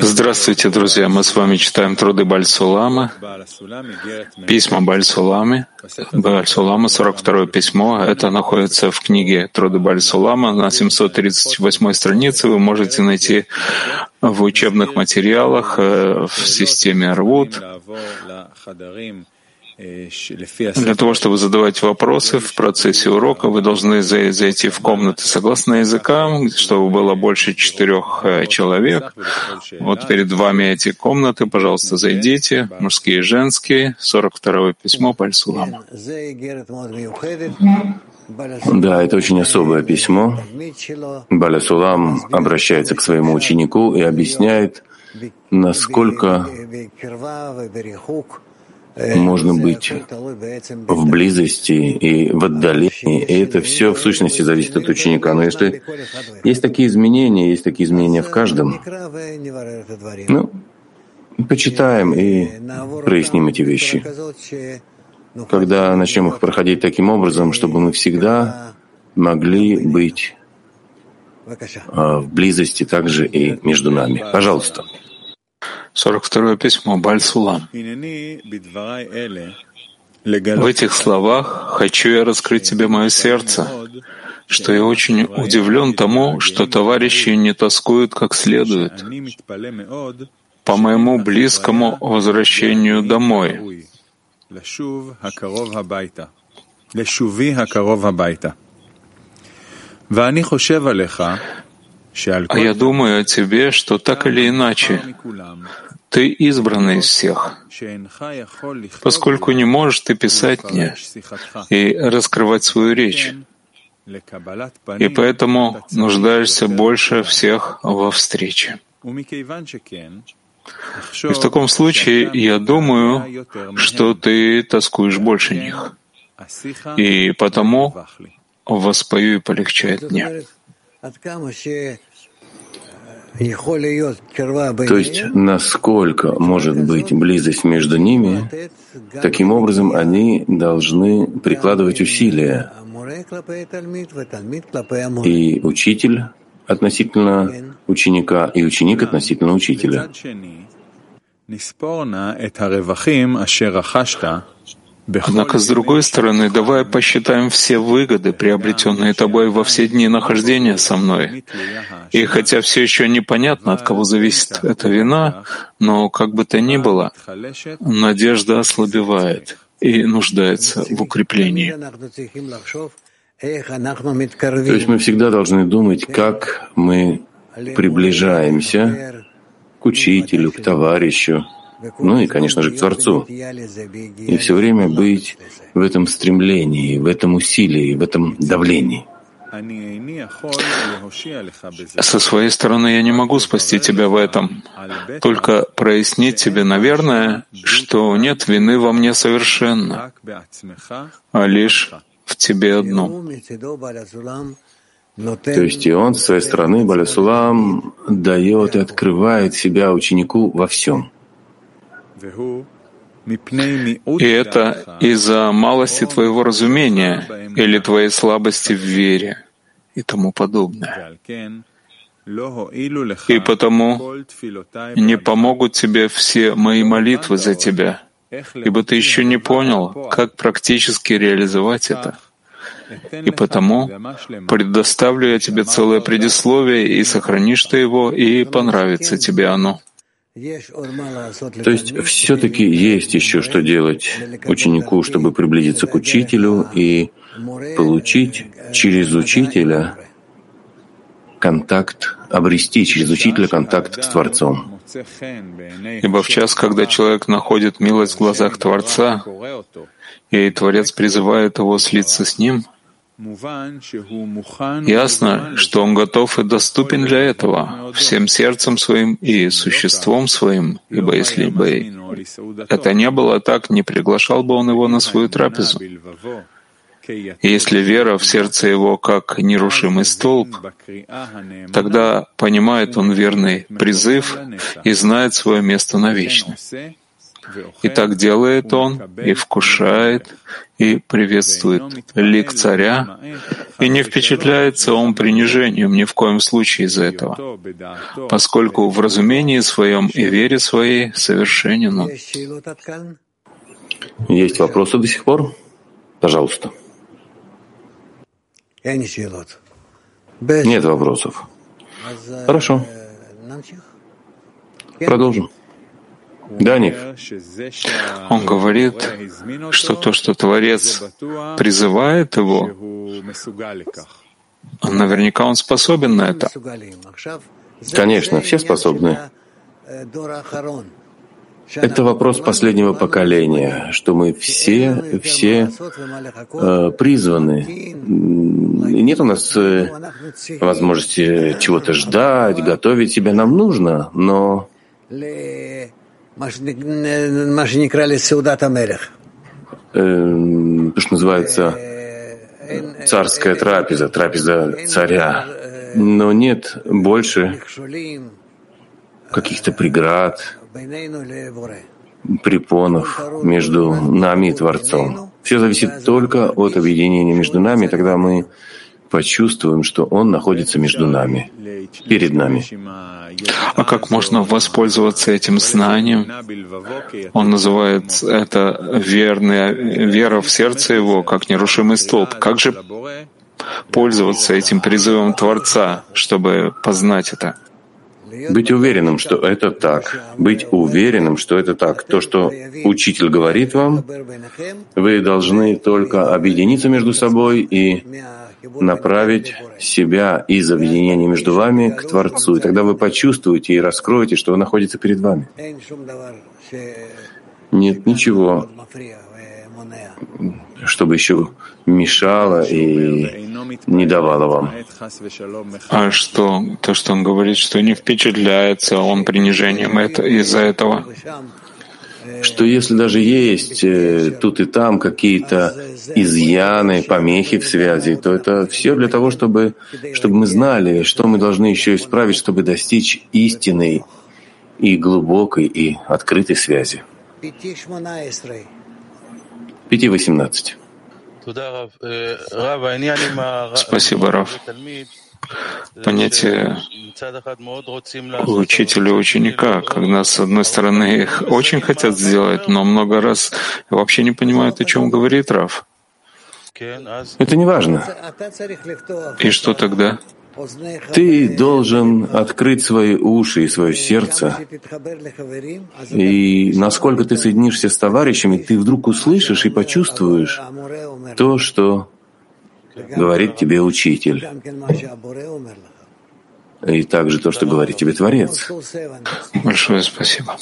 Здравствуйте, друзья! Мы с вами читаем труды Бальсулама, письма Бальсулами, Бальсулама, 42 письмо. Это находится в книге Труды Бальсулама на 738 странице. Вы можете найти в учебных материалах э, в системе Арвуд. Для того, чтобы задавать вопросы в процессе урока, вы должны зайти в комнаты согласно языкам, чтобы было больше четырех э, человек. Вот перед вами эти комнаты, пожалуйста, зайдите, мужские и женские, 42 письмо Пальсулама. Да, это очень особое письмо. Баля Сулам обращается к своему ученику и объясняет, насколько можно быть в близости и в отдалении, и это все в сущности зависит от ученика. Но если есть такие изменения, есть такие изменения в каждом, ну, почитаем и проясним эти вещи. Когда начнем их проходить таким образом, чтобы мы всегда могли быть а, в близости также и между нами. Пожалуйста. 42 письмо Бальсулам. В этих словах хочу я раскрыть тебе мое сердце, что я очень удивлен тому, что товарищи не тоскуют как следует по моему близкому возвращению домой. А я думаю о тебе, что так или иначе ты избранный из всех, поскольку не можешь ты писать мне и раскрывать свою речь, и поэтому нуждаешься больше всех во встрече. И в таком случае я думаю, что ты тоскуешь больше них, и потому воспою и полегчает мне. То есть, насколько может быть близость между ними, таким образом они должны прикладывать усилия. И учитель относительно ученика, и ученик относительно учителя. Однако, с другой стороны, давай посчитаем все выгоды, приобретенные тобой во все дни нахождения со мной. И хотя все еще непонятно, от кого зависит эта вина, но как бы то ни было, надежда ослабевает и нуждается в укреплении. То есть мы всегда должны думать, как мы приближаемся к учителю, к товарищу, ну и, конечно же, к Творцу. И все время быть в этом стремлении, в этом усилии, в этом давлении. Со своей стороны я не могу спасти тебя в этом, только прояснить тебе, наверное, что нет вины во мне совершенно, а лишь в тебе одном. То есть и он, с своей стороны, Балясулам, дает и открывает себя ученику во всем. И это из-за малости твоего разумения или твоей слабости в вере и тому подобное. И потому не помогут тебе все мои молитвы за тебя, ибо ты еще не понял, как практически реализовать это. И потому предоставлю я тебе целое предисловие, и сохранишь ты его, и понравится тебе оно. То есть все-таки есть еще что делать ученику, чтобы приблизиться к учителю и получить через учителя контакт, обрести через учителя контакт с Творцом. Ибо в час, когда человек находит милость в глазах Творца, и Творец призывает его слиться с ним, Ясно, что он готов и доступен для этого всем сердцем своим и существом своим, ибо если бы это не было так, не приглашал бы он его на свою трапезу. И если вера в сердце его как нерушимый столб, тогда понимает он верный призыв и знает свое место навечно. И так делает он, и вкушает, и приветствует лик царя, и не впечатляется он принижением ни в коем случае из-за этого, поскольку в разумении своем и вере своей совершенен он. Есть вопросы до сих пор? Пожалуйста. Нет вопросов. Хорошо. Продолжим. Данив, он говорит, что то, что Творец призывает его, наверняка он способен на это. Конечно, все способны. Это вопрос последнего поколения, что мы все, все э, призваны. Нет у нас э, возможности чего-то ждать, готовить себя. Нам нужно, но э, то, что называется царская трапеза, трапеза царя. Но нет больше каких-то преград, препонов между нами и Творцом. Все зависит только от объединения между нами, тогда мы почувствуем, что Он находится между нами, перед нами. А как можно воспользоваться этим знанием? Он называет это верная вера в сердце его, как нерушимый столб. Как же пользоваться этим призывом Творца, чтобы познать это? Быть уверенным, что это так. Быть уверенным, что это так. То, что учитель говорит вам, вы должны только объединиться между собой и направить себя из объединения между вами к Творцу. И тогда вы почувствуете и раскроете, что Он находится перед вами. Нет ничего, чтобы еще мешало и не давало вам. А что, то, что он говорит, что не впечатляется он принижением это, из-за этого? Что если даже есть э, тут и там какие-то изъяны, помехи в связи, то это все для того, чтобы, чтобы мы знали, что мы должны еще исправить, чтобы достичь истинной и глубокой и открытой связи. Пяти восемнадцать. Спасибо, Раф понятие учителя и ученика, когда, с одной стороны, их очень хотят сделать, но много раз вообще не понимают, о чем говорит Раф. Это не важно. И что тогда? Ты должен открыть свои уши и свое сердце, и насколько ты соединишься с товарищами, ты вдруг услышишь и почувствуешь то, что говорит тебе учитель. И также то, что говорит тебе Творец. Большое спасибо.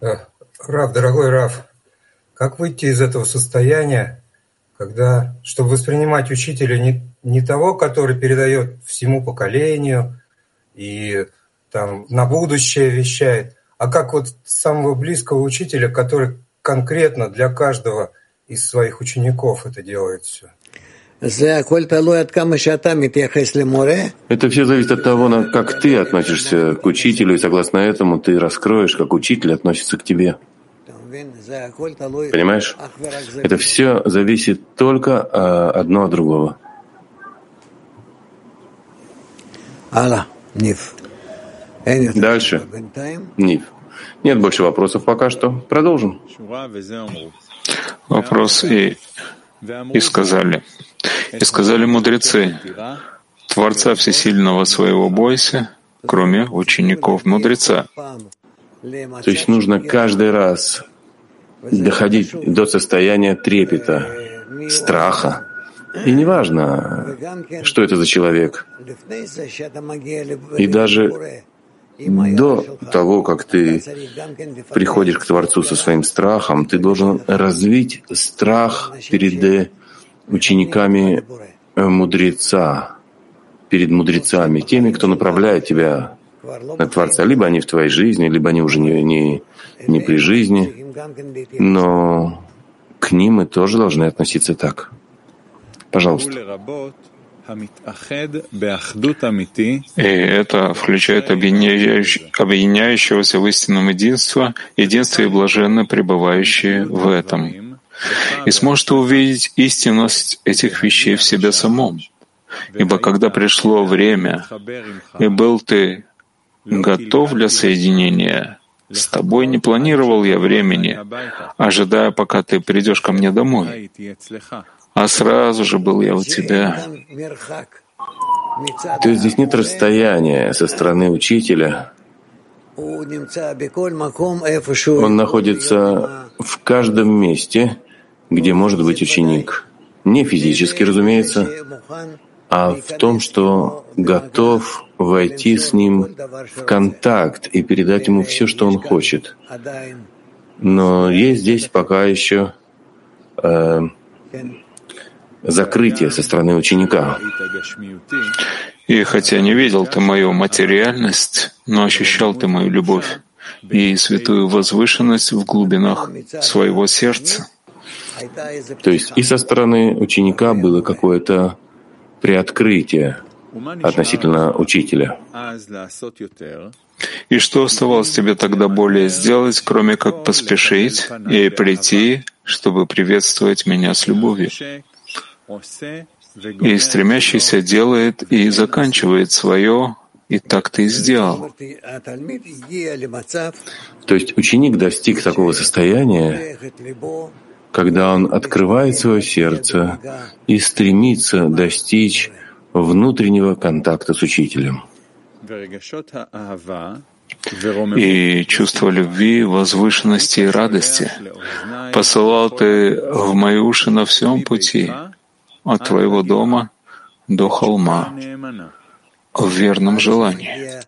Рав, дорогой Рав, как выйти из этого состояния, когда, чтобы воспринимать учителя не, не того, который передает всему поколению и там на будущее вещает, а как вот самого близкого учителя, который конкретно для каждого – из своих учеников это делает все. Это все зависит от того, как ты относишься к учителю, и согласно этому ты раскроешь, как учитель относится к тебе. Понимаешь? Это все зависит только а, одно от другого. Дальше. Нив. Нет больше вопросов пока что. Продолжим вопрос и, и сказали, и сказали мудрецы, Творца Всесильного своего бойся, кроме учеников мудреца. То есть нужно каждый раз доходить до состояния трепета, страха. И неважно, что это за человек. И даже до того, как ты приходишь к Творцу со своим страхом, ты должен развить страх перед э, учениками э, мудреца, перед мудрецами, теми, кто направляет тебя на Творца. Либо они в твоей жизни, либо они уже не, не, не при жизни, но к ним мы тоже должны относиться так. Пожалуйста. И это включает объединяющегося в истинном единство, единство и блаженно пребывающие в этом. И сможете увидеть истинность этих вещей в себе самом. Ибо когда пришло время, и был ты готов для соединения, с тобой не планировал я времени, ожидая, пока ты придешь ко мне домой а сразу же был я у тебя. То есть здесь нет расстояния со стороны учителя. Он находится в каждом месте, где может быть ученик. Не физически, разумеется, а в том, что готов войти с ним в контакт и передать ему все, что он хочет. Но есть здесь пока еще э, закрытие со стороны ученика. И хотя не видел ты мою материальность, но ощущал ты мою любовь и святую возвышенность в глубинах своего сердца. То есть и со стороны ученика было какое-то приоткрытие относительно учителя. И что оставалось тебе тогда более сделать, кроме как поспешить и прийти, чтобы приветствовать меня с любовью? И стремящийся делает и заканчивает свое, и так ты и сделал. То есть ученик достиг такого состояния, когда он открывает свое сердце и стремится достичь внутреннего контакта с учителем. И чувство любви, возвышенности и радости посылал ты в мои уши на всем пути, от твоего дома до холма в верном желании,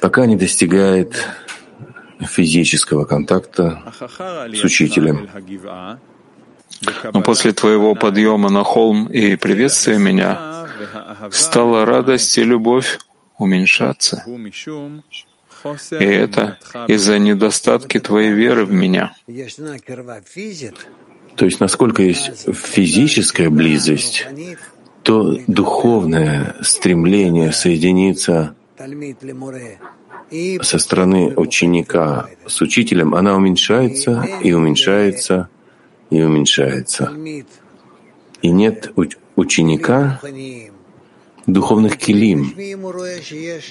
пока не достигает физического контакта с учителем. Но после твоего подъема на холм и приветствия меня стала радость и любовь уменьшаться. И это из-за недостатки твоей веры в меня. То есть насколько есть физическая близость, то духовное стремление соединиться со стороны ученика с учителем, она уменьшается и уменьшается и уменьшается. И нет ученика духовных килим,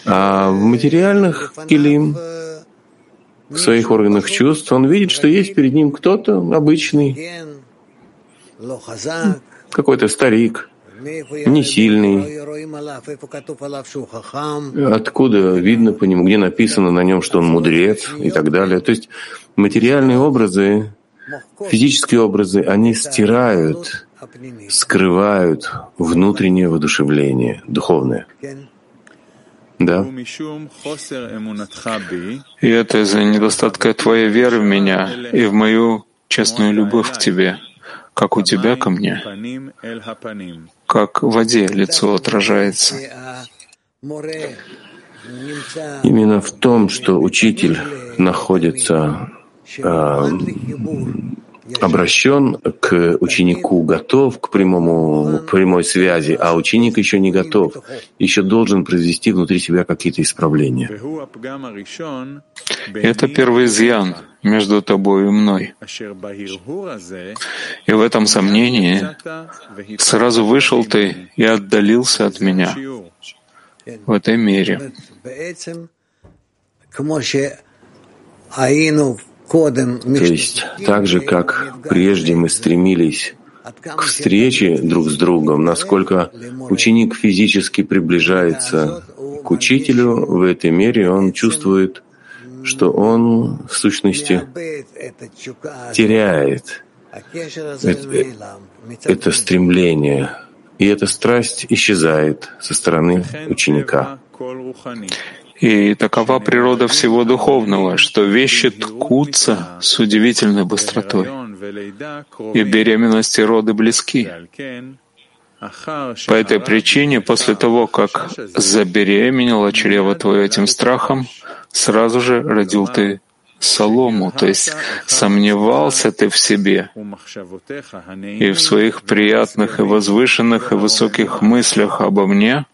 а в материальных килим в своих органах чувств, он видит, что есть перед ним кто-то обычный, какой-то старик, не сильный. Откуда видно по нему, где написано на нем, что он мудрец и так далее. То есть материальные образы, физические образы, они стирают, скрывают внутреннее воодушевление, духовное. Да. И это из-за недостатка твоей веры в меня и в мою честную любовь к тебе, как у тебя ко мне, как в воде лицо отражается. Именно в том, что учитель находится э, обращен к ученику, готов к прямому, прямой связи, а ученик еще не готов, еще должен произвести внутри себя какие-то исправления. Это первый изъян между тобой и мной. И в этом сомнении сразу вышел ты и отдалился от меня в этой мере. То есть так же, как прежде мы стремились к встрече друг с другом, насколько ученик физически приближается к учителю, в этой мере он чувствует, что он в сущности теряет это, это стремление, и эта страсть исчезает со стороны ученика. И такова природа всего духовного, что вещи ткутся с удивительной быстротой, и беременности роды близки. По этой причине, после того, как забеременело чрево твое этим страхом, сразу же родил ты солому, то есть сомневался ты в себе и в своих приятных и возвышенных и высоких мыслях обо мне,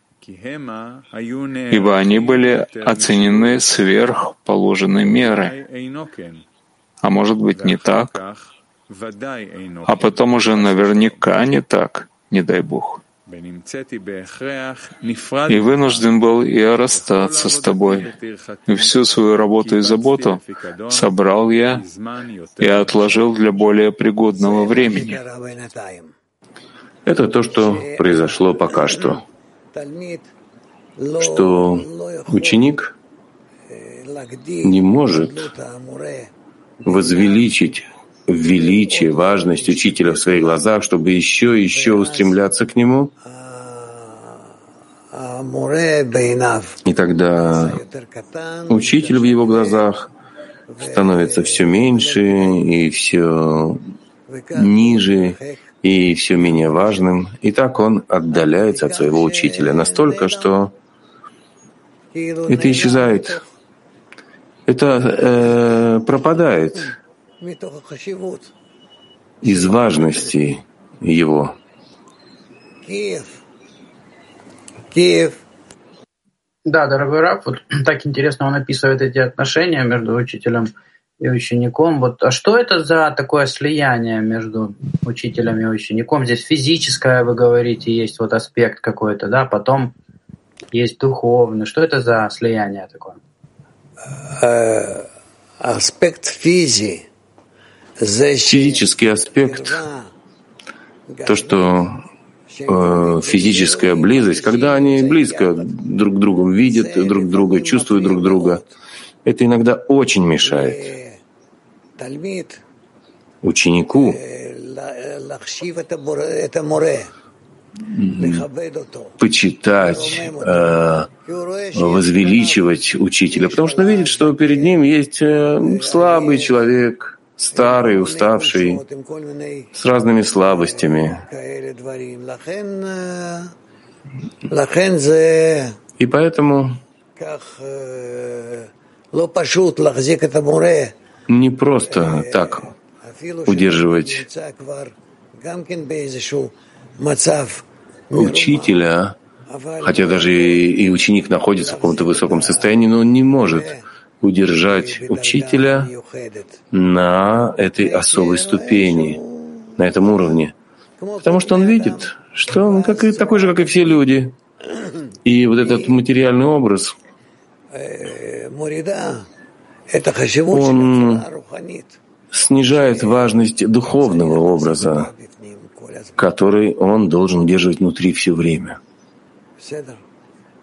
ибо они были оценены сверх положенной меры. А может быть не так, а потом уже наверняка не так, не дай Бог и вынужден был я расстаться с тобой. И всю свою работу и заботу собрал я и отложил для более пригодного времени. Это то, что произошло пока что. Что ученик не может возвеличить величие, важность учителя в своих глазах, чтобы еще и еще устремляться к нему. И тогда учитель в его глазах становится все меньше и все ниже и все менее важным. И так он отдаляется от своего учителя настолько, что это исчезает, это э, пропадает из важности его. Киев. Да, дорогой раб, вот так интересно он описывает эти отношения между учителем и учеником. Вот, а что это за такое слияние между учителем и учеником? Здесь физическое, вы говорите, есть вот аспект какой-то, да, потом есть духовный. Что это за слияние такое? Э, аспект физи Физический аспект, то, что э, физическая близость, когда они близко друг к другу видят друг друга, чувствуют друг друга, это иногда очень мешает ученику. почитать, э, возвеличивать учителя, потому что он видит, что перед ним есть э, слабый человек, старый, уставший, с разными слабостями. И поэтому не просто так удерживать учителя, хотя даже и ученик находится в каком-то высоком состоянии, но он не может удержать учителя на этой особой ступени, на этом уровне. Потому что он видит, что он как и, такой же, как и все люди. И вот этот материальный образ, он снижает важность духовного образа, который он должен удерживать внутри все время.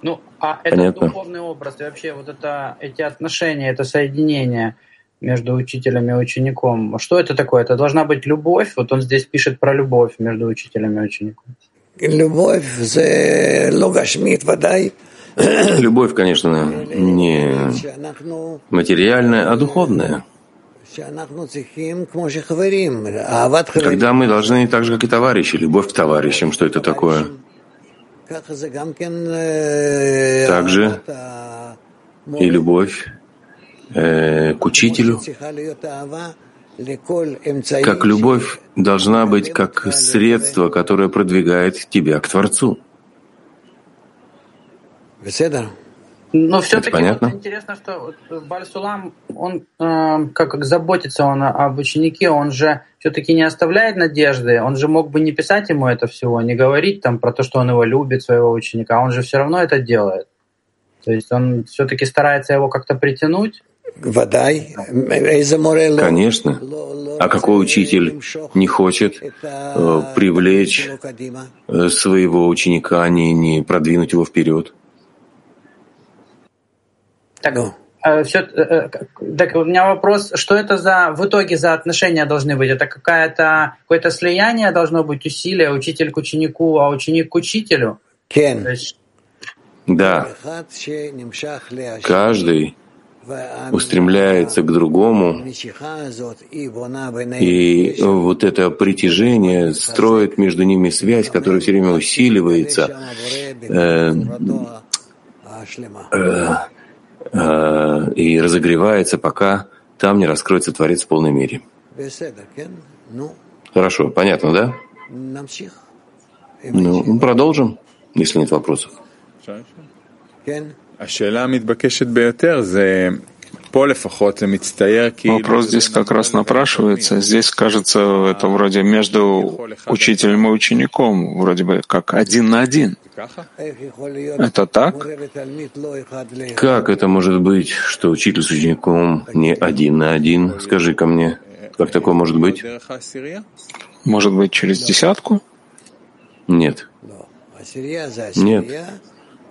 Ну, а Понятно. этот духовный образ и вообще вот это, эти отношения, это соединение между учителем и учеником, что это такое? Это должна быть любовь? Вот он здесь пишет про любовь между учителем и учеником. Любовь, Любовь, конечно, не материальная, а духовная. Когда мы должны так же, как и товарищи, любовь к товарищам, что это такое? Также и любовь э, к учителю, как любовь должна быть как средство, которое продвигает тебя к Творцу. Но все-таки понятно? Вот интересно, что Бальсулам, он э, как заботится он об ученике, он же все-таки не оставляет надежды, он же мог бы не писать ему это всего, не говорить там про то, что он его любит, своего ученика, он же все равно это делает. То есть он все-таки старается его как-то притянуть. Конечно. А какой учитель не хочет э, привлечь э, своего ученика, а не, не продвинуть его вперед? Так, ну. э, все, э, так у меня вопрос, что это за в итоге за отношения должны быть? Это какая-то какое-то слияние должно быть усилие, учитель к ученику, а ученик к учителю? Есть... Да. Каждый устремляется к другому, и вот это притяжение строит между ними связь, которая все время усиливается. Э, э, Э, и разогревается, пока там не раскроется Творец в полной мере. Хорошо, понятно, да? Ну, продолжим, если нет вопросов. Вопрос здесь как раз напрашивается. Здесь, кажется, это вроде между учителем и учеником, вроде бы как один на один. Это так? Как это может быть, что учитель с учеником не один на один? скажи ко мне, как такое может быть? Может быть, через десятку? Нет. Нет.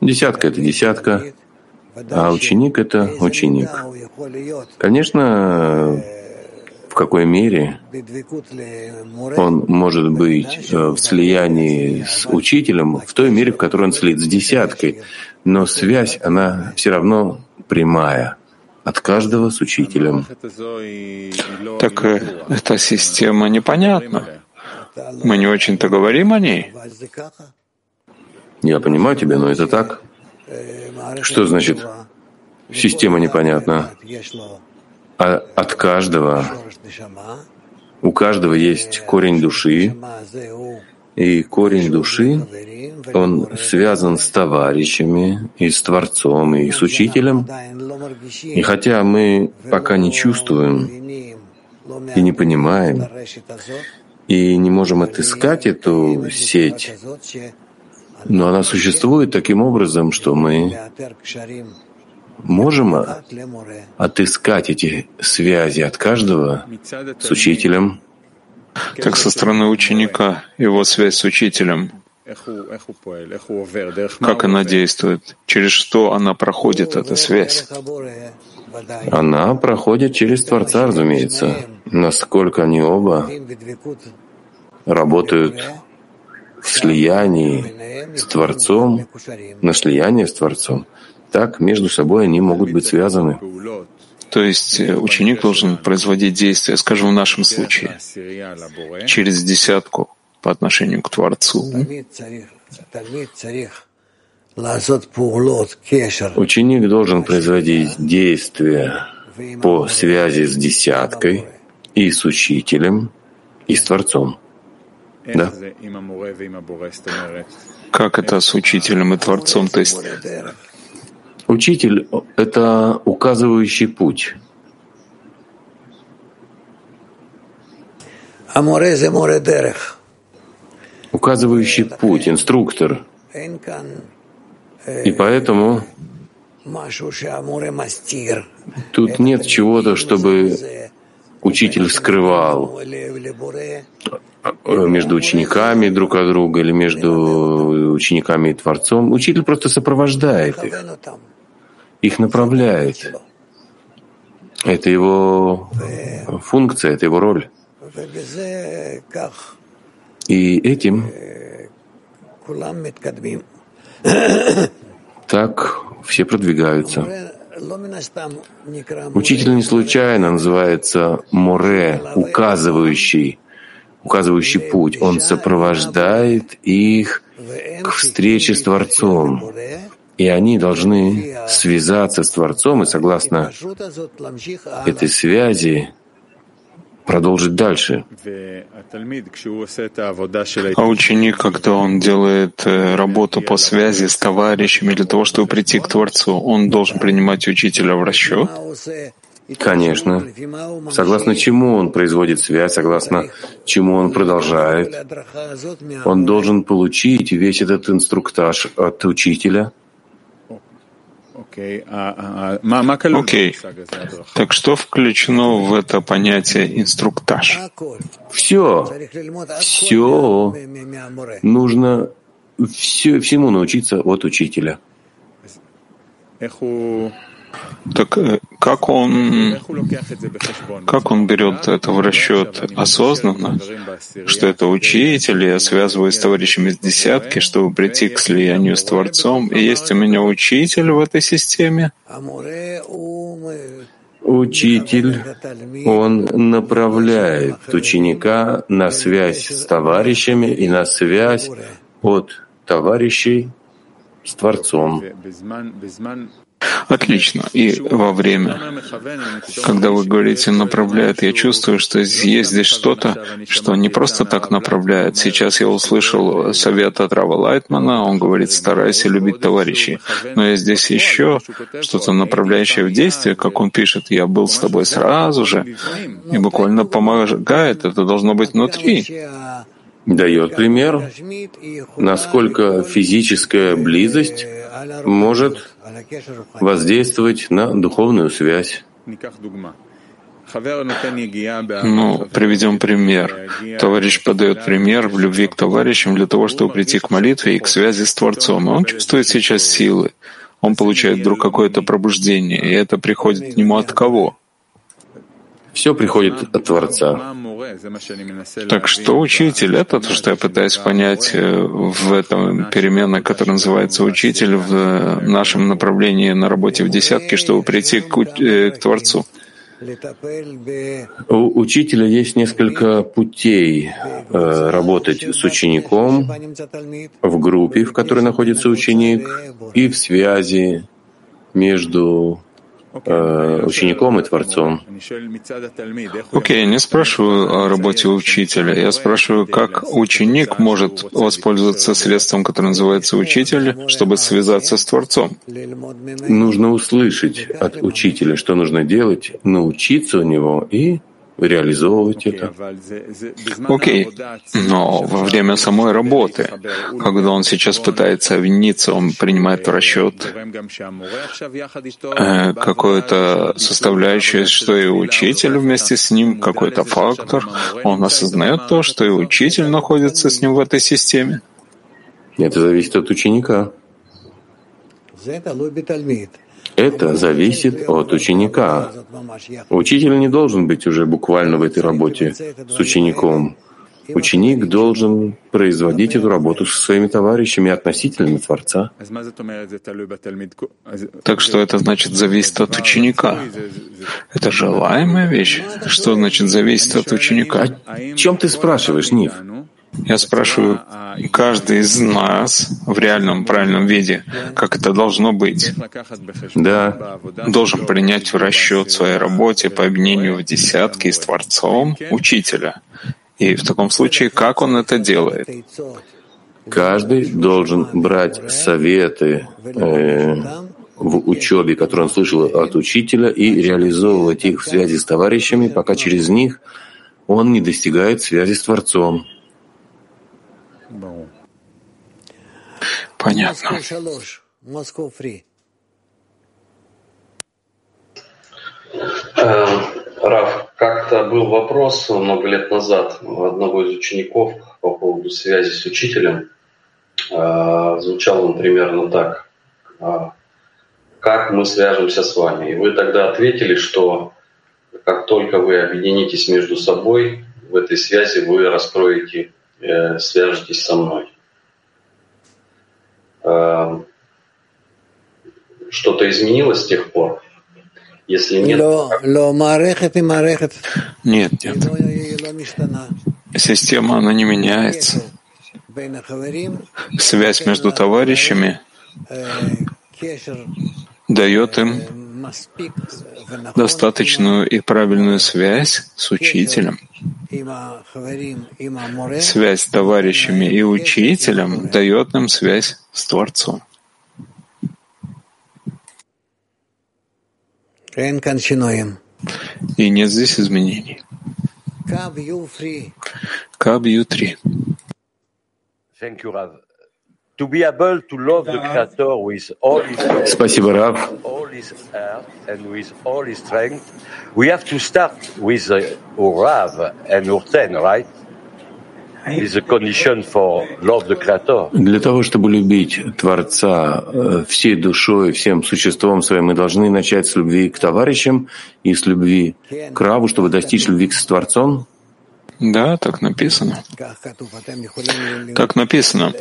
Десятка — это десятка, а ученик — это ученик. Конечно, в какой мере он может быть э, в слиянии с учителем, в той мере, в которой он слит с десяткой, но связь, она все равно прямая от каждого с учителем. Так э, эта система непонятна. Мы не очень-то говорим о ней. Я понимаю тебя, но это так. Что значит система непонятна? А от каждого, у каждого есть корень души, и корень души, он связан с товарищами, и с Творцом, и с Учителем. И хотя мы пока не чувствуем и не понимаем, и не можем отыскать эту сеть, но она существует таким образом, что мы можем отыскать эти связи от каждого с учителем. Так со стороны ученика, его связь с учителем, как она действует, через что она проходит, эта связь? Она проходит через Творца, разумеется, насколько они оба работают в слиянии с Творцом, на слияние с Творцом, так между собой они могут быть связаны. То есть э, ученик должен производить действия, скажем, в нашем случае, через десятку по отношению к Творцу. Ученик должен производить действия по связи с десяткой и с учителем, и с Творцом. Да? Как это с учителем и Творцом? То есть Учитель — это указывающий путь. Указывающий путь, инструктор. И поэтому тут нет чего-то, чтобы учитель скрывал между учениками друг от друга или между учениками и Творцом. Учитель просто сопровождает их их направляет. Это его функция, это его роль. И этим так все продвигаются. Учитель не случайно называется Море, указывающий, указывающий путь. Он сопровождает их к встрече с Творцом. И они должны связаться с Творцом и, согласно этой связи, продолжить дальше. А ученик, когда он делает э, работу по связи с товарищами для того, чтобы прийти к Творцу, он должен принимать учителя в расчет? Конечно. Согласно чему он производит связь, согласно чему он продолжает. Он должен получить весь этот инструктаж от учителя — Окей. Так что включено в это понятие инструктаж? Все. Все. Нужно все, всему научиться от учителя. Так э, как он, как он берет это в расчет осознанно, что это учитель, я связываюсь с товарищами из десятки, чтобы прийти к слиянию с Творцом, и есть у меня учитель в этой системе? Учитель, он направляет ученика на связь с товарищами и на связь от товарищей с Творцом. Отлично. И во время, когда вы говорите «направляет», я чувствую, что есть здесь что-то, что не просто так направляет. Сейчас я услышал совет от Рава Лайтмана, он говорит «старайся любить товарищей». Но есть здесь еще что-то направляющее в действие, как он пишет «я был с тобой сразу же», и буквально помогает. Это должно быть внутри дает пример, насколько физическая близость может воздействовать на духовную связь. Ну, приведем пример. Товарищ подает пример в любви к товарищам для того, чтобы прийти к молитве и к связи с Творцом. он чувствует сейчас силы. Он получает вдруг какое-то пробуждение, и это приходит к нему от кого? Все приходит от Творца. Так что учитель? Это то, что я пытаюсь понять э, в этом переменной, которая называется учитель в э, нашем направлении на работе в десятке, чтобы прийти к, э, к Творцу. У учителя есть несколько путей э, работать с учеником в группе, в которой находится ученик, и в связи между Э, учеником и Творцом. Окей, okay, я не спрашиваю о работе учителя. Я спрашиваю, как ученик может воспользоваться средством, которое называется учитель, чтобы связаться с Творцом. Нужно услышать от учителя, что нужно делать, научиться у него и реализовывать это. Окей, okay. но во время самой работы, когда он сейчас пытается обвиниться, он принимает в расчет э, какую-то составляющую, что и учитель вместе с ним, какой-то фактор. Он осознает то, что и учитель находится с ним в этой системе. Это зависит от ученика. Это зависит от ученика. Учитель не должен быть уже буквально в этой работе с учеником. Ученик должен производить эту работу со своими товарищами относительно Творца. Так что это значит зависит от ученика. Это желаемая вещь. Что значит зависит от ученика? О чем ты спрашиваешь, Нив? Я спрашиваю, каждый из нас в реальном правильном виде, как это должно быть, да. должен принять в расчет в своей работе по объединению в десятки с Творцом учителя. И в таком случае, как он это делает? Каждый должен брать советы э, в учебе, которые он слышал от учителя, и реализовывать их в связи с товарищами, пока через них он не достигает связи с Творцом. Понятно. Э, Раф, как-то был вопрос много лет назад у одного из учеников по поводу связи с учителем. Э, звучал он примерно так. «Э, как мы свяжемся с вами? И вы тогда ответили, что как только вы объединитесь между собой, в этой связи вы раскроете, свяжетесь со мной. Эм, что-то изменилось с тех пор? Если нет... Нет, нет. Система, она не меняется. Связь между товарищами дает им достаточную и правильную связь с учителем. Связь с товарищами и учителем дает нам связь с Творцом. И нет здесь изменений. Каб Ю-3. Спасибо, Рав. We have to start with uh? Для того, чтобы любить Творца э, всей душой, всем существом своим, мы должны начать с любви к товарищам и с любви к Раву, чтобы достичь любви с Творцом. Да, так написано. Так написано.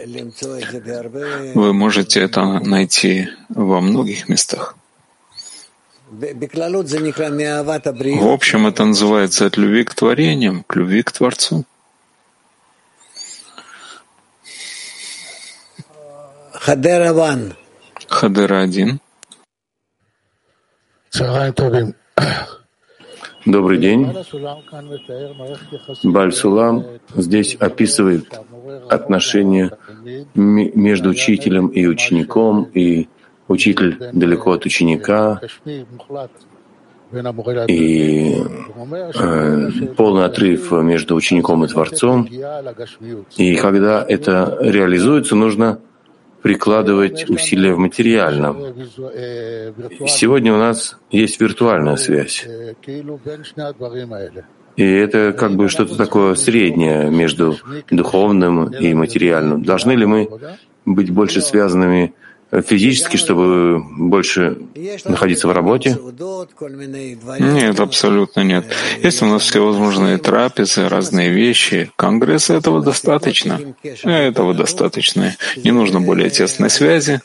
Вы можете это найти во многих местах. В общем, это называется от любви к творениям, к любви к Творцу. Хадера 1. Хадера 1. Добрый день. Бальсулам здесь описывает отношения между учителем и учеником, и учитель далеко от ученика, и э, полный отрыв между учеником и Творцом. И когда это реализуется, нужно прикладывать усилия в материальном. Сегодня у нас есть виртуальная связь. И это как бы что-то такое среднее между духовным и материальным. Должны ли мы быть больше связанными физически, чтобы больше находиться в работе? Нет, абсолютно нет. Есть у нас всевозможные трапезы, разные вещи. Конгресса этого достаточно. Этого достаточно. Не нужно более тесной связи.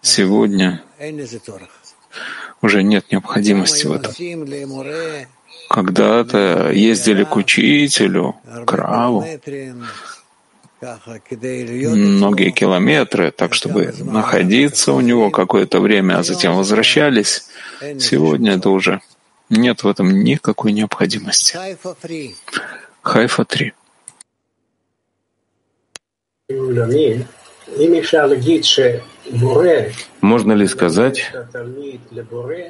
Сегодня уже нет необходимости в этом. Когда-то ездили к учителю, к Раву, многие километры, так чтобы находиться у него какое-то время, а затем возвращались. Сегодня это уже нет в этом никакой необходимости. Хайфа 3. Можно ли сказать,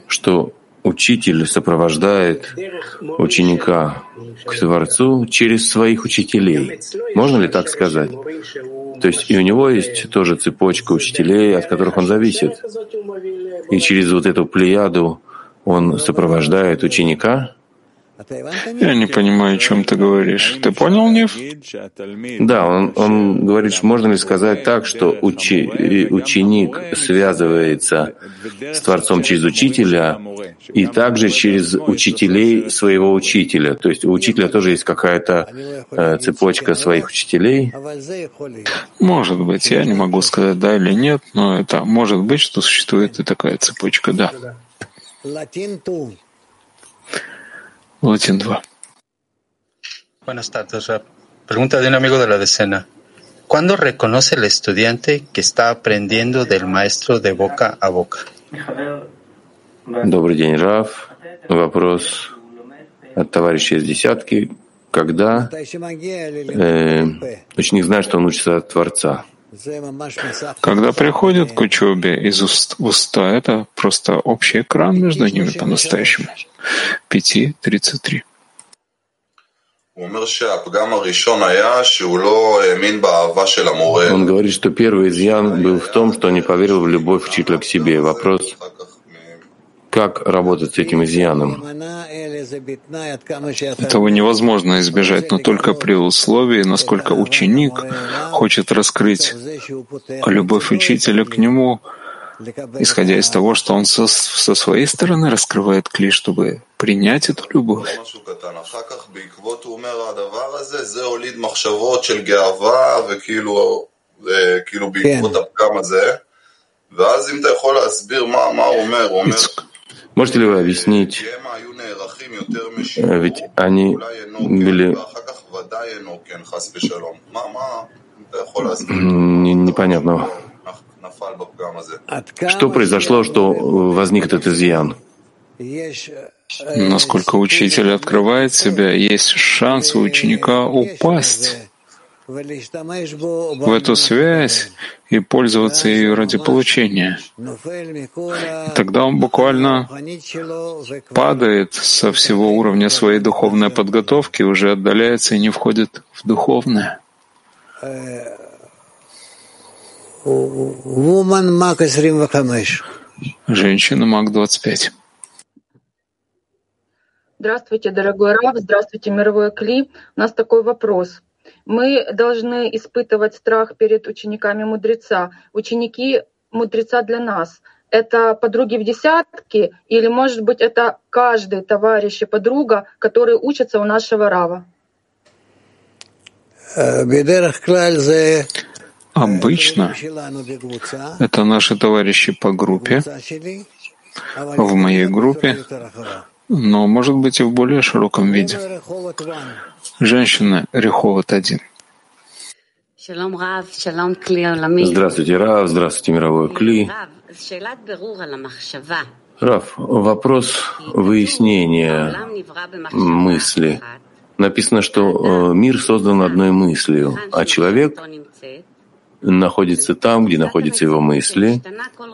что учитель сопровождает ученика к Творцу через своих учителей. Можно ли так сказать? То есть и у него есть тоже цепочка учителей, от которых он зависит. И через вот эту плеяду он сопровождает ученика, я не понимаю, о чем ты говоришь. Ты понял, Нев? Да, он, он говорит, что можно ли сказать так, что учи, ученик связывается с Творцом через учителя и также через учителей своего учителя. То есть у учителя тоже есть какая-то э, цепочка своих учителей. Может быть, я не могу сказать да или нет, но это может быть, что существует и такая цепочка, да. Латин 2. Buenas tardes, Rap. Pregunta de un amigo de la decena. ¿Cuándo reconoce el estudiante que está aprendiendo del maestro de boca a boca? Добрый день, Раф. Вопрос от товарища из десятки. Когда э, ученик знает, что он учится от Творца? Когда приходит к учебе из уст в уста, это просто общий экран между ними по-настоящему. 5.33. Он говорит, что первый изъян был в том, что не поверил в любовь учителя к себе. Вопрос, как работать с этим изъяном? Этого невозможно избежать, но только при условии, насколько ученик хочет раскрыть любовь учителя к нему, исходя из того, что он со, со своей стороны раскрывает кли, чтобы принять эту любовь. Ицк. Можете ли вы объяснить, ведь они были непонятно. Что произошло, что возник этот изъян? Насколько учитель открывает себя, есть шанс у ученика упасть в эту связь и пользоваться ею ради получения. И тогда он буквально падает со всего уровня своей духовной подготовки, уже отдаляется и не входит в духовное. Женщина Мак 25. Здравствуйте, дорогой Рав, здравствуйте, мировой Кли. У нас такой вопрос. Мы должны испытывать страх перед учениками мудреца. Ученики мудреца для нас — это подруги в десятке, или, может быть, это каждый товарищ и подруга, которые учатся у нашего Рава? Обычно это наши товарищи по группе, в моей группе, но, может быть, и в более широком виде. Женщина Реховод один. Здравствуйте, Рав, здравствуйте, мировой Кли. Раф, вопрос выяснения мысли. Написано, что э, мир создан одной мыслью, а человек находится там, где находятся его мысли.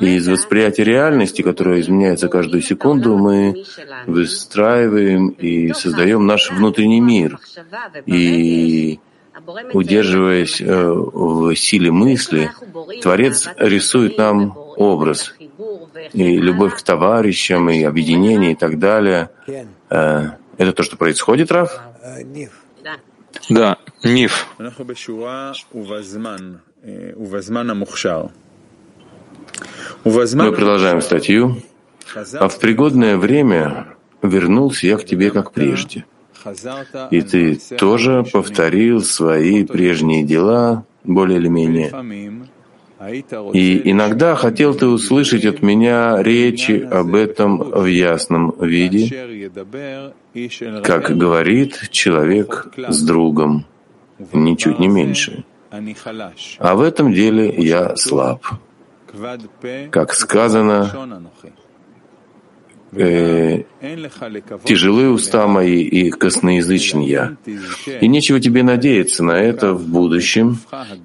И из восприятия реальности, которая изменяется каждую секунду, мы выстраиваем и создаем наш внутренний мир. И удерживаясь э, в силе мысли, Творец рисует нам образ и любовь к товарищам, и объединение, и так далее. Э, это то, что происходит, Раф? Да, Ниф. Мы продолжаем статью. А в пригодное время вернулся я к тебе как прежде. И ты тоже повторил свои прежние дела более или менее. И иногда хотел ты услышать от меня речи об этом в ясном виде, как говорит человек с другом, ничуть не меньше. А в этом деле я слаб. Как сказано, э, тяжелые уста мои и косноязычен я. И нечего тебе надеяться на это в будущем,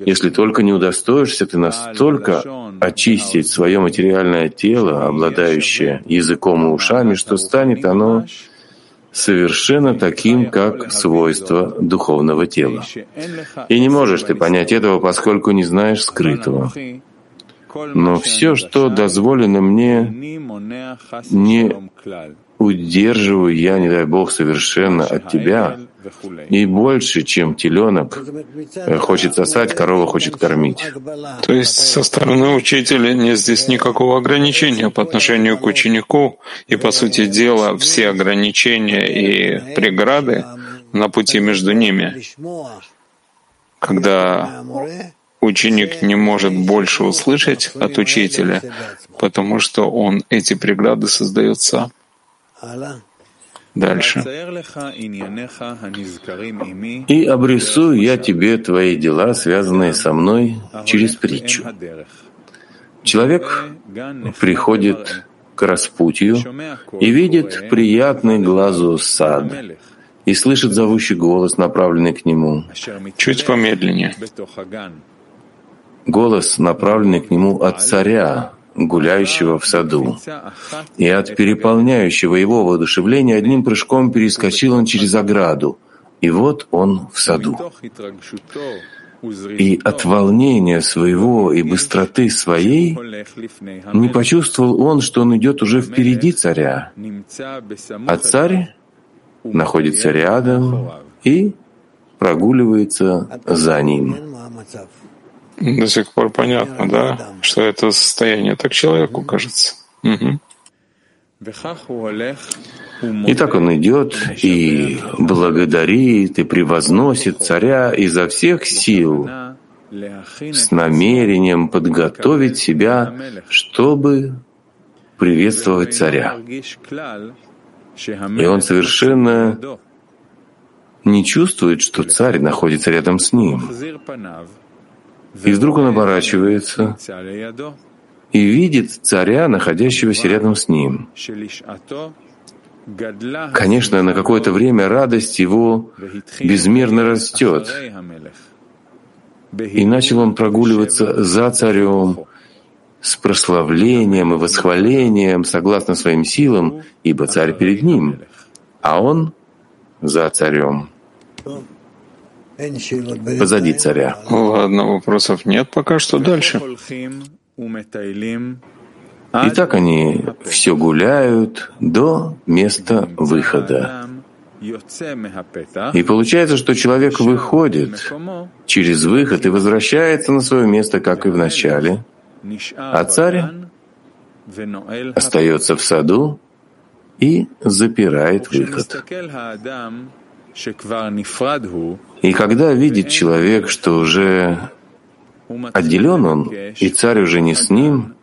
если только не удостоишься ты настолько очистить свое материальное тело, обладающее языком и ушами, что станет оно совершенно таким, как свойство духовного тела. И не можешь ты понять этого, поскольку не знаешь скрытого. Но все, что дозволено мне, не удерживаю я, не дай Бог, совершенно от тебя, и больше, чем теленок хочет сосать, корова хочет кормить. То есть со стороны учителя нет здесь никакого ограничения по отношению к ученику, и, по сути дела, все ограничения и преграды на пути между ними, когда ученик не может больше услышать от учителя, потому что он эти преграды создает сам. Дальше. «И обрисую я тебе твои дела, связанные со мной, через притчу. Человек приходит к распутью и видит приятный глазу сад, и слышит зовущий голос, направленный к нему. Чуть помедленнее. голос, направленный к нему от царя, гуляющего в саду. И от переполняющего его воодушевления одним прыжком перескочил он через ограду. И вот он в саду. И от волнения своего и быстроты своей не почувствовал он, что он идет уже впереди царя. А царь находится рядом и прогуливается за ним. До сих пор понятно, да, что это состояние так человеку кажется. Угу. И так он идет и благодарит и превозносит царя изо всех сил с намерением подготовить себя, чтобы приветствовать царя. И он совершенно не чувствует, что царь находится рядом с ним. И вдруг он оборачивается и видит царя, находящегося рядом с ним. Конечно, на какое-то время радость его безмерно растет. И начал он прогуливаться за царем с прославлением и восхвалением, согласно своим силам, ибо царь перед ним, а он за царем позади царя. Ладно, вопросов нет пока что. Дальше. И так они все гуляют до места выхода. И получается, что человек выходит через выход и возвращается на свое место, как и в начале, а царь остается в саду и запирает выход. И когда видит человек, что уже отделен он, и царь уже не с ним,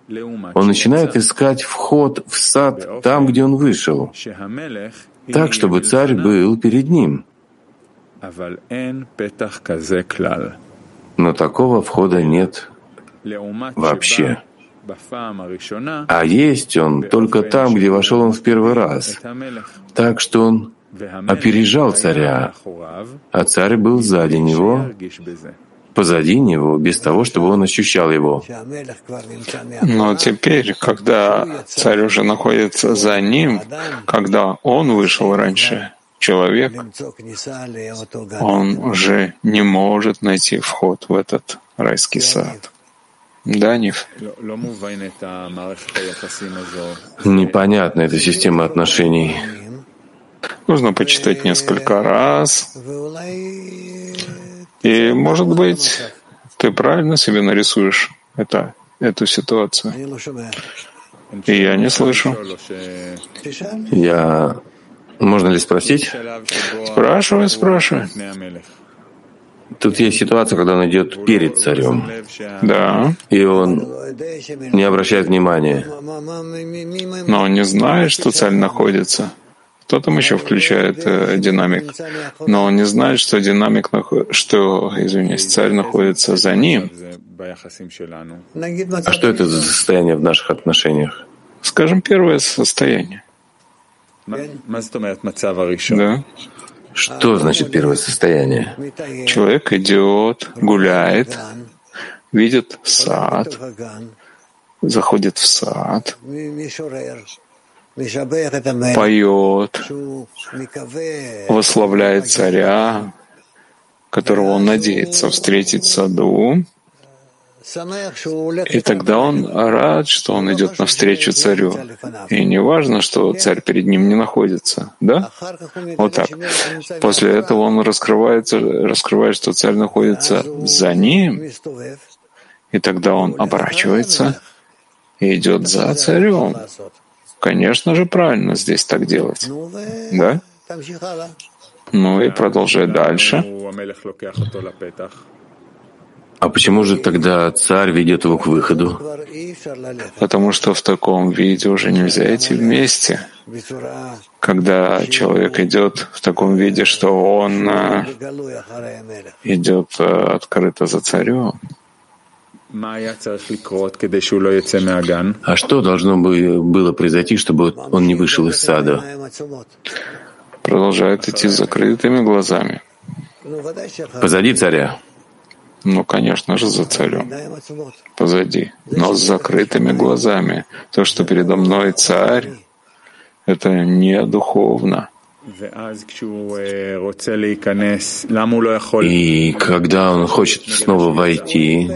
он начинает искать вход в сад там, где он вышел, так, чтобы царь был перед ним. Но такого входа нет вообще. А есть он только там, где вошел он в первый раз. Так что он опережал царя, а царь был сзади него, позади него, без того, чтобы он ощущал его. Но теперь, когда царь уже находится за ним, когда он вышел раньше, человек, он уже не может найти вход в этот райский сад. Да, Ниф? Непонятна эта система отношений. Нужно почитать несколько раз. И, может быть, ты правильно себе нарисуешь это, эту ситуацию. И я не слышу. Я... Можно ли спросить? Спрашивай, спрашивай. Тут есть ситуация, когда он идет перед царем. Да. И он не обращает внимания. Но он не знает, что царь находится. Кто там еще включает э, динамик? Но он не знает, что динамик, что, извиняюсь, царь находится за ним. А что это за состояние в наших отношениях? Скажем, первое состояние. Да. Что значит первое состояние? Человек идет, гуляет, видит сад, заходит в сад, поет, восславляет царя, которого он надеется встретить в саду, и тогда он рад, что он идет навстречу царю. И не важно, что царь перед ним не находится. Да? Вот так. После этого он раскрывается, раскрывает, что царь находится за ним. И тогда он оборачивается и идет за царем. Конечно же, правильно здесь так делать. Да? Ну и продолжай дальше. А почему же тогда царь ведет его к выходу? Потому что в таком виде уже нельзя идти вместе. Когда человек идет в таком виде, что он э, идет э, открыто за царем. А что должно было произойти, чтобы он не вышел из сада? Продолжает идти с закрытыми глазами. Позади царя. Ну, конечно же, за царем. Позади. Но с закрытыми глазами. То, что передо мной царь, это не духовно. И когда он хочет снова войти,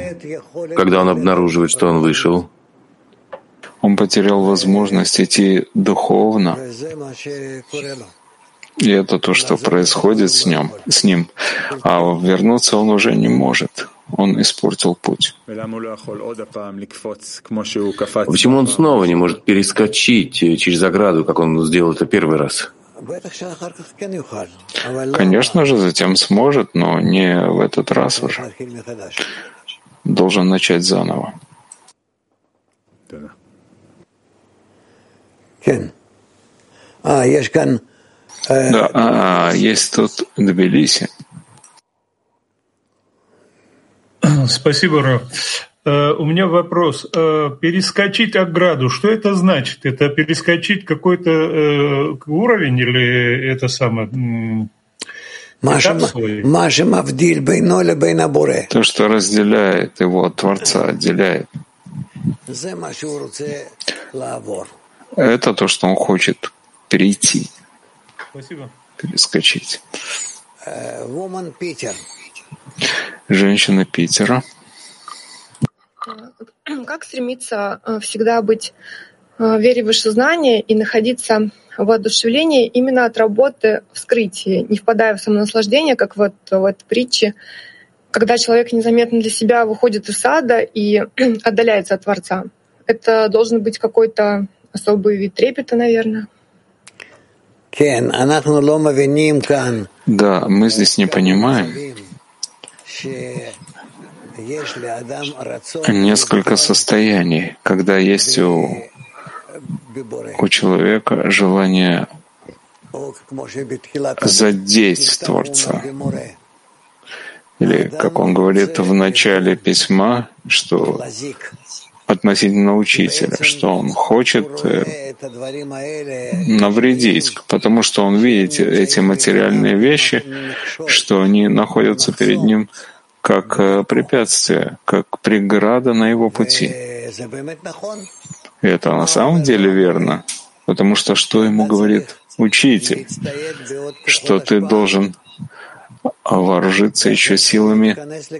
когда он обнаруживает, что он вышел, он потерял возможность идти духовно. И это то, что происходит с ним, с ним. А вернуться он уже не может. Он испортил путь. Почему он снова не может перескочить через ограду, как он сделал это первый раз? Конечно же, затем сможет, но не в этот раз уже. Должен начать заново. А, есть Э, да, а, есть тут Тбилиси. Спасибо, Раф. Э, у меня вопрос. Э, перескочить ограду, что это значит? Это перескочить какой-то уровень или это самое... То, что разделяет его от Творца, отделяет. Это то, что он хочет перейти. Спасибо. Перескочить. Woman Питер. Женщина Питера. Как стремиться э, всегда быть э, вере в высшее знание и находиться в воодушевлении именно от работы вскрытия, не впадая в самонаслаждение, как вот в этой притче, когда человек незаметно для себя выходит из сада и отдаляется от Творца. Это должен быть какой-то особый вид трепета, наверное. Да, мы здесь не понимаем несколько состояний, когда есть у, у человека желание задеть Творца. Или, как он говорит в начале письма, что относительно учителя, что он хочет э, навредить, потому что он видит эти материальные вещи, что они находятся перед ним как э, препятствие, как преграда на его пути. И это на самом деле верно, потому что что ему говорит учитель? Что ты должен вооружиться еще силами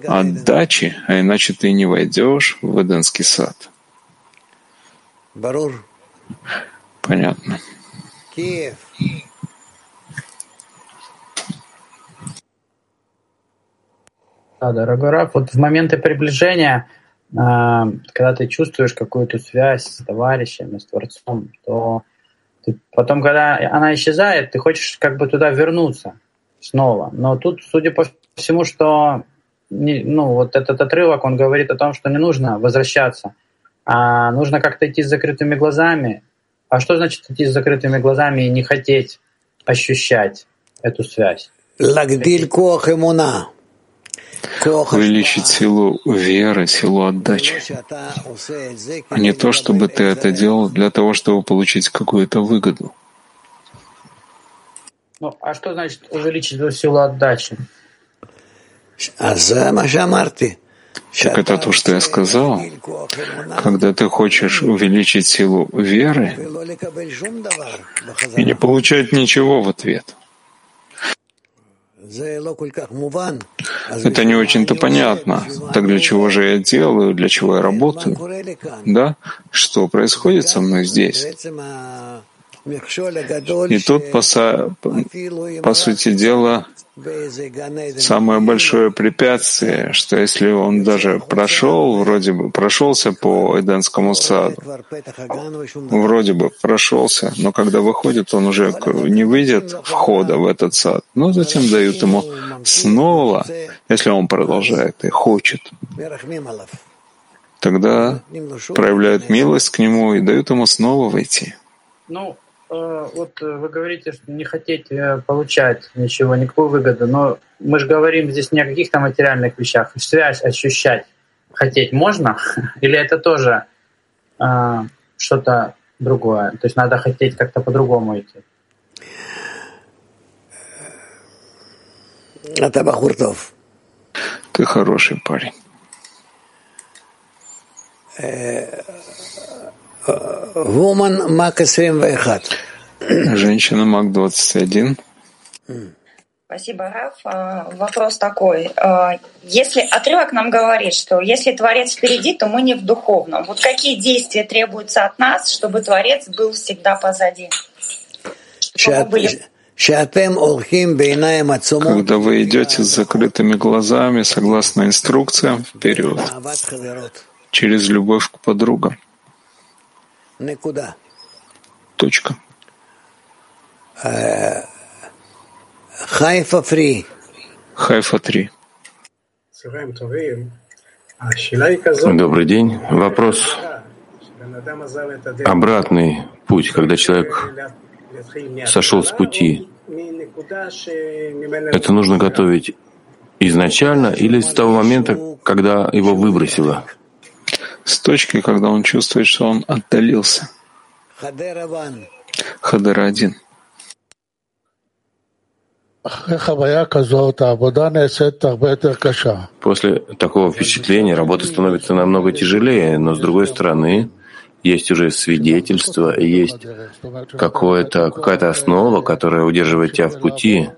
отдачи, а иначе ты не войдешь в Эденский сад. Понятно. Да, дорогой Раф, вот в моменты приближения, а, когда ты чувствуешь какую-то связь с товарищами, с Творцом, то ты потом, когда она исчезает, ты хочешь как бы туда вернуться снова. Но тут, судя по всему, что ну, вот этот отрывок, он говорит о том, что не нужно возвращаться, а нужно как-то идти с закрытыми глазами. А что значит идти с закрытыми глазами и не хотеть ощущать эту связь? Увеличить силу веры, силу отдачи, а не то, чтобы ты это делал для того, чтобы получить какую-то выгоду. Ну, а что значит увеличить силу отдачи? Так это то, что я сказал. Когда ты хочешь увеличить силу веры и не получать ничего в ответ — это не очень-то понятно. Так для чего же я делаю, для чего я работаю? Да? Что происходит со мной здесь? И тут, по, по сути дела, самое большое препятствие, что если он даже прошел, вроде бы прошелся по Эденскому саду, вроде бы прошелся, но когда выходит, он уже не выйдет входа в этот сад, но затем дают ему снова, если он продолжает и хочет, тогда проявляют милость к нему и дают ему снова войти. Ну, Э, вот э, вы говорите, что не хотите получать ничего, никакую выгоду, но мы же говорим здесь не о каких-то материальных вещах. Связь ощущать хотеть можно? Или это тоже э, что-то другое? То есть надо хотеть как-то по-другому идти? Это Бахуртов. Ты хороший парень. Woman Мак 21. Женщина Мак 21. Спасибо, Раф. А, вопрос такой. А, если отрывок нам говорит, что если Творец впереди, то мы не в духовном. Вот какие действия требуются от нас, чтобы Творец был всегда позади? Когда вы идете с закрытыми глазами, согласно инструкциям, вперед, через любовь к подругам. Точка. Хайфа 3. Хайфа 3. Добрый день. Вопрос обратный путь, когда человек сошел с пути. Это нужно готовить изначально или с того момента, когда его выбросило? с точки, когда он чувствует, что он отдалился. Хадера один. После такого впечатления работа становится намного тяжелее, но с другой стороны, есть уже свидетельство, есть какое-то, какая-то основа, которая удерживает тебя в пути,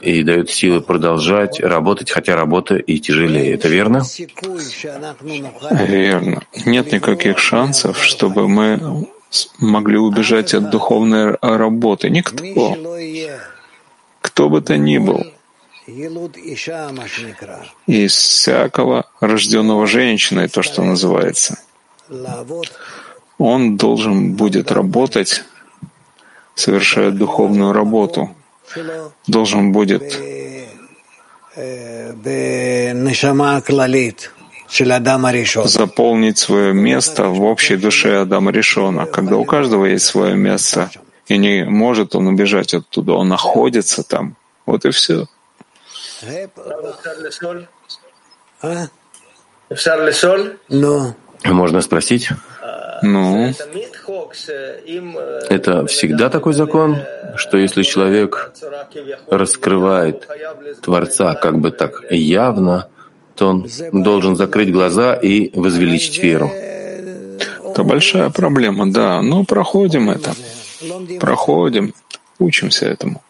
и дает силы продолжать работать, хотя работа и тяжелее. Это верно? Верно. Нет никаких шансов, чтобы мы могли убежать от духовной работы. Никто. Кто бы то ни был. Из всякого рожденного женщиной, то, что называется. Он должен будет работать, совершая духовную работу — должен будет заполнить свое место в общей душе Адама Ришона, когда у каждого есть свое место, и не может он убежать оттуда, он находится там. Вот и все. Но Можно спросить? Ну, это всегда такой закон, что если человек раскрывает Творца как бы так явно, то он должен закрыть глаза и возвеличить веру. Это большая проблема, да. Но проходим это. Проходим, учимся этому.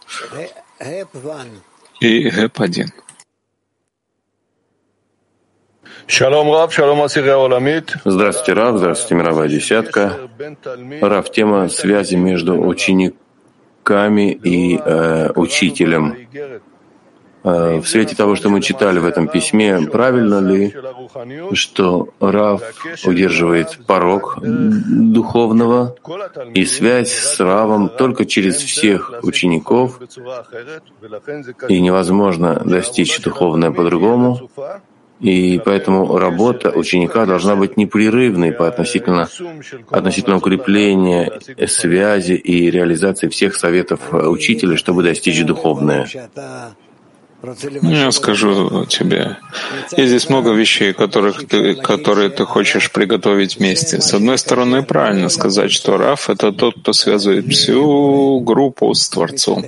И ГЭП-1. Здравствуйте, Рав, здравствуйте, мировая десятка. Рав, тема связи между учениками и э, учителем. Э, в свете того, что мы читали в этом письме, правильно ли, что Рав удерживает порог духовного и связь с Равом только через всех учеников, и невозможно достичь духовное по-другому, и поэтому работа ученика должна быть непрерывной по относительно, относительно укрепления связи и реализации всех советов учителя, чтобы достичь духовное. Я скажу тебе, есть здесь много вещей, которых ты, которые ты хочешь приготовить вместе. С одной стороны, правильно сказать, что Раф — это тот, кто связывает всю группу с Творцом.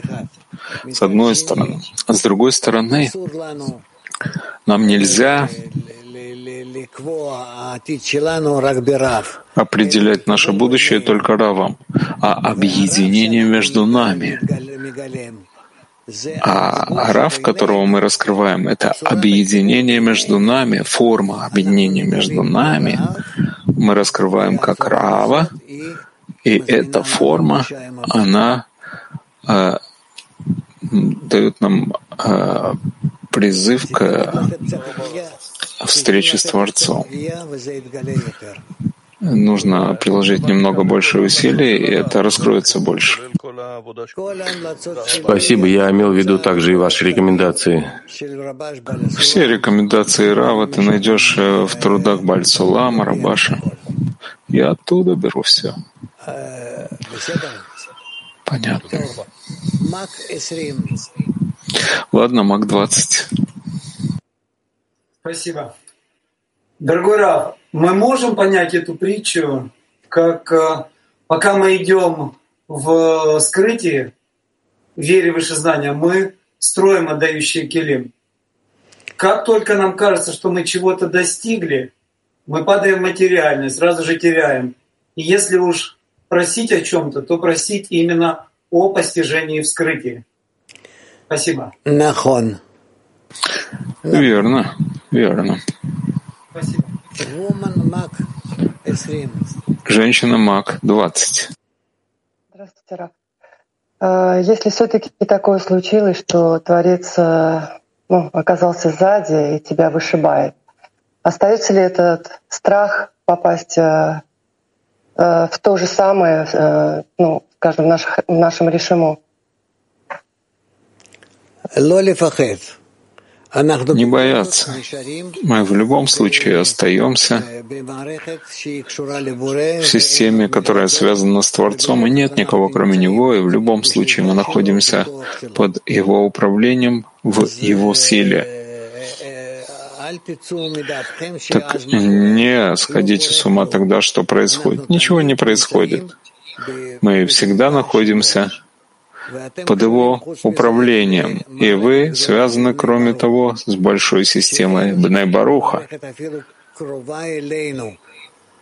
С одной стороны. А с другой стороны, нам нельзя определять наше будущее только Равом, а объединение между нами. А Рав, которого мы раскрываем, это объединение между нами, форма объединения между нами. Мы раскрываем как Рава, и эта форма, она э, дает нам э, призыв к встрече с Творцом. Нужно приложить немного больше усилий, и это раскроется больше. Спасибо. Я имел в виду также и ваши рекомендации. Все рекомендации Рава ты найдешь э, в трудах Бальсулама, Рабаша. Я оттуда беру все. Понятно. Ладно, Мак 20. Спасибо. Дорогой Раф, мы можем понять эту притчу, как э, пока мы идем в скрытие, в вере выше знания, мы строим отдающие келим. Как только нам кажется, что мы чего-то достигли, мы падаем в материальность, сразу же теряем. И если уж просить о чем-то, то просить именно о постижении вскрытия. Спасибо. Нахон. Верно, верно. Спасибо. Женщина Мак, 20. Здравствуйте, Раф. А, если все-таки такое случилось, что Творец э, ну, оказался сзади и тебя вышибает, остается ли этот страх попасть э, э, в то же самое, ну, скажем, в, наших, в нашем решиму? Не бояться. Мы в любом случае остаемся в системе, которая связана с Творцом, и нет никого кроме Него, и в любом случае мы находимся под Его управлением в Его силе. Так не сходите с ума тогда, что происходит. Ничего не происходит. Мы всегда находимся под его управлением, и вы связаны, кроме того, с большой системой Бней Баруха,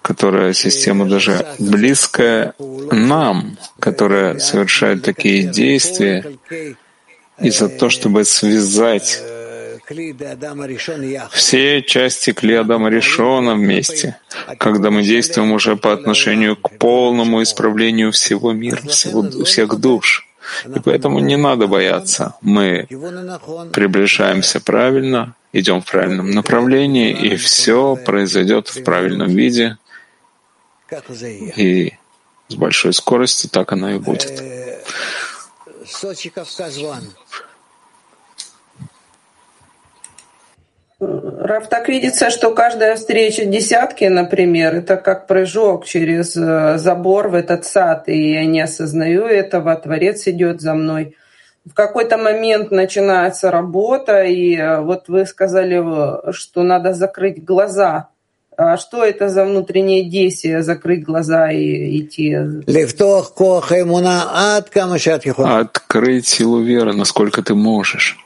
которая система даже близкая нам, которая совершает такие действия, и за то, чтобы связать все части Клиадама Ришона вместе, когда мы действуем уже по отношению к полному исправлению всего мира, всего, всех душ. И поэтому не надо бояться. Мы приближаемся правильно, идем в правильном направлении, и все произойдет в правильном виде. И с большой скоростью так оно и будет. Раф, так видится, что каждая встреча десятки, например, это как прыжок через э, забор в этот сад, и я не осознаю этого, Творец идет за мной. В какой-то момент начинается работа, и э, вот вы сказали, что надо закрыть глаза А что это за внутреннее действие, закрыть глаза и идти? Открыть силу веры, насколько ты можешь.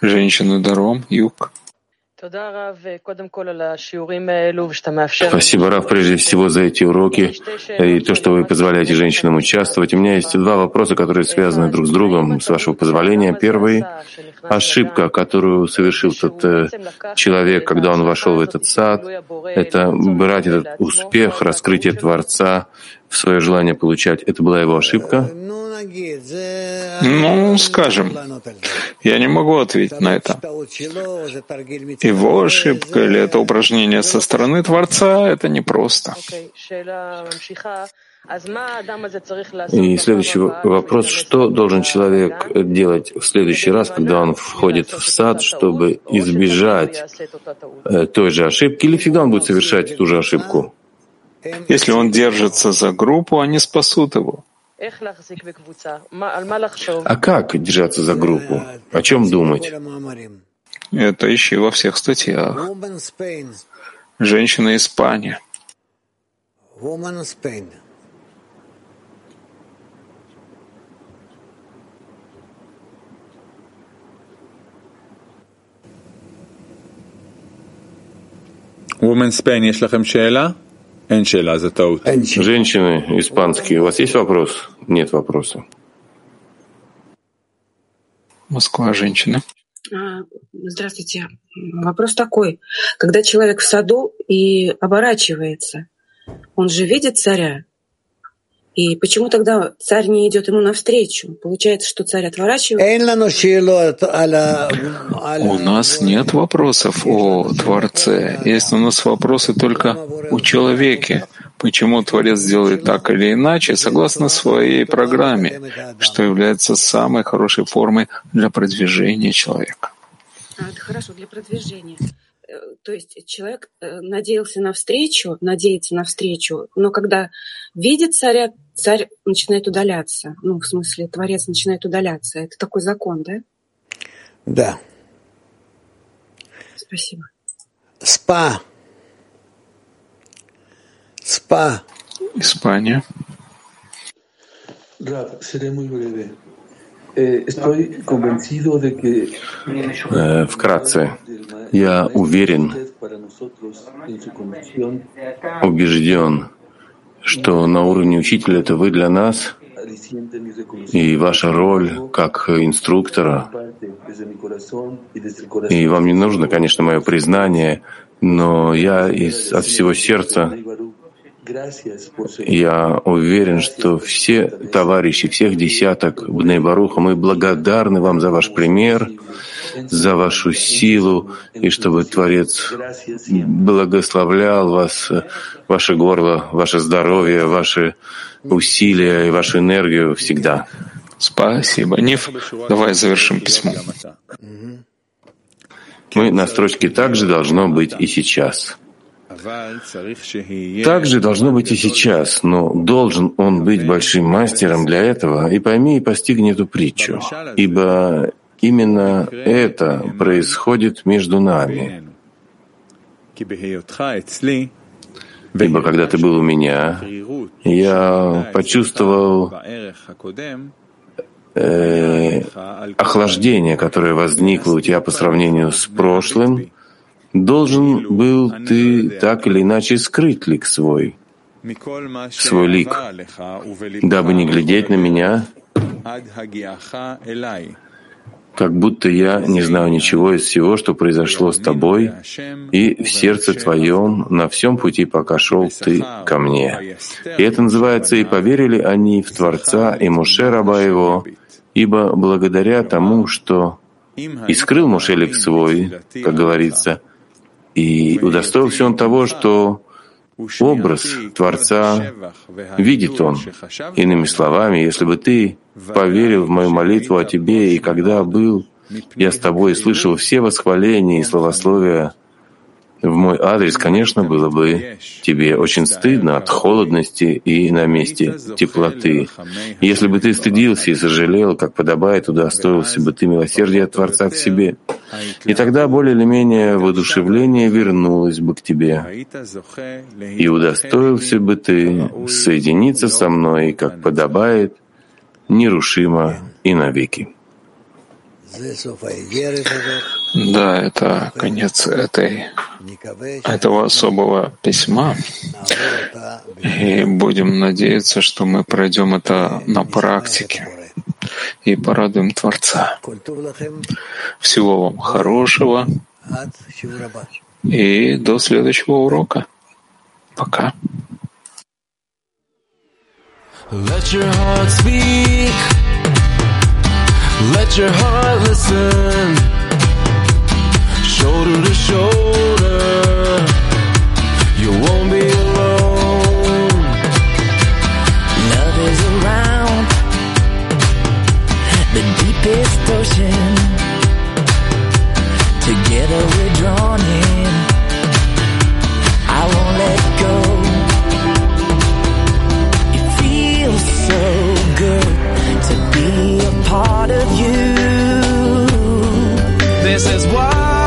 Женщина Даром, юг. Спасибо, Раф, прежде всего за эти уроки и то, что вы позволяете женщинам участвовать. У меня есть два вопроса, которые связаны друг с другом, с вашего позволения. Первый — ошибка, которую совершил тот э, человек, когда он вошел в этот сад, это брать этот успех, раскрытие Творца в свое желание получать. Это была его ошибка? Ну, скажем, я не могу ответить на это. Его ошибка или это упражнение со стороны Творца — это непросто. И следующий вопрос, что должен человек делать в следующий раз, когда он входит в сад, чтобы избежать э, той же ошибки, или всегда он будет совершать ту же ошибку? Если он держится за группу, они спасут его. А как держаться за группу? О чем думать? Это ищи во всех статьях. Женщина Испания. Woman Spain, יש לכם שאלה? Женщины испанские, у вас есть вопрос? Нет вопроса. Москва, женщина. Здравствуйте. Вопрос такой. Когда человек в саду и оборачивается, он же видит царя, и почему тогда царь не идет ему навстречу? Получается, что царь отворачивается? У нас нет вопросов о Творце. Есть у нас вопросы только о человеке. Почему Творец делает так или иначе, согласно своей программе, что является самой хорошей формой для продвижения человека. А, это хорошо, для продвижения. Э, то есть человек э, надеялся на встречу, надеется на встречу, но когда видит царя, царь начинает удаляться. Ну, в смысле, творец начинает удаляться. Это такой закон, да? Да. Спасибо. СПА. СПА. Испания. Раб, seré muy breve. Eh, э, вкратце, я уверен, убежден, что на уровне учителя это вы для нас, и ваша роль как инструктора. И вам не нужно, конечно, мое признание, но я из, от всего сердца я уверен, что все товарищи, всех десяток Бней Баруха, мы благодарны вам за ваш пример, за вашу силу, и чтобы Творец благословлял вас, ваше горло, ваше здоровье, ваши усилия и вашу энергию всегда. Спасибо, Ниф. Давай завершим письмо. Мы на строчке также должно быть и сейчас. Так же должно быть и сейчас, но должен он быть большим мастером для этого, и пойми и постигни эту притчу, ибо именно это происходит между нами. Ибо когда ты был у меня, я почувствовал э, охлаждение, которое возникло у тебя по сравнению с прошлым, должен был ты так или иначе скрыть лик свой, свой лик, дабы не глядеть на меня, как будто я не знаю ничего из всего, что произошло с тобой, и в сердце твоем на всем пути, пока шел ты ко мне. И это называется «И поверили они в Творца и Муше, раба его, ибо благодаря тому, что и скрыл Мушелик свой, как говорится, и удостоился он того, что образ Творца видит он. Иными словами, если бы ты поверил в мою молитву о тебе, и когда был я с тобой и слышал все восхваления и словословия в мой адрес, конечно, было бы тебе очень стыдно от холодности и на месте теплоты. Если бы ты стыдился и сожалел, как подобает, удостоился бы ты милосердия Творца к себе. И тогда более или менее воодушевление вернулось бы к тебе. И удостоился бы ты соединиться со мной, как подобает, нерушимо и навеки. Да, это конец этой, этого особого письма. И будем надеяться, что мы пройдем это на практике и порадуем Творца. Всего вам хорошего и до следующего урока. Пока. Let your heart speak. Let your heart listen. Shoulder to shoulder. You won't be alone. Love is around the deepest ocean. Together we're drawn in. Part of you. This is what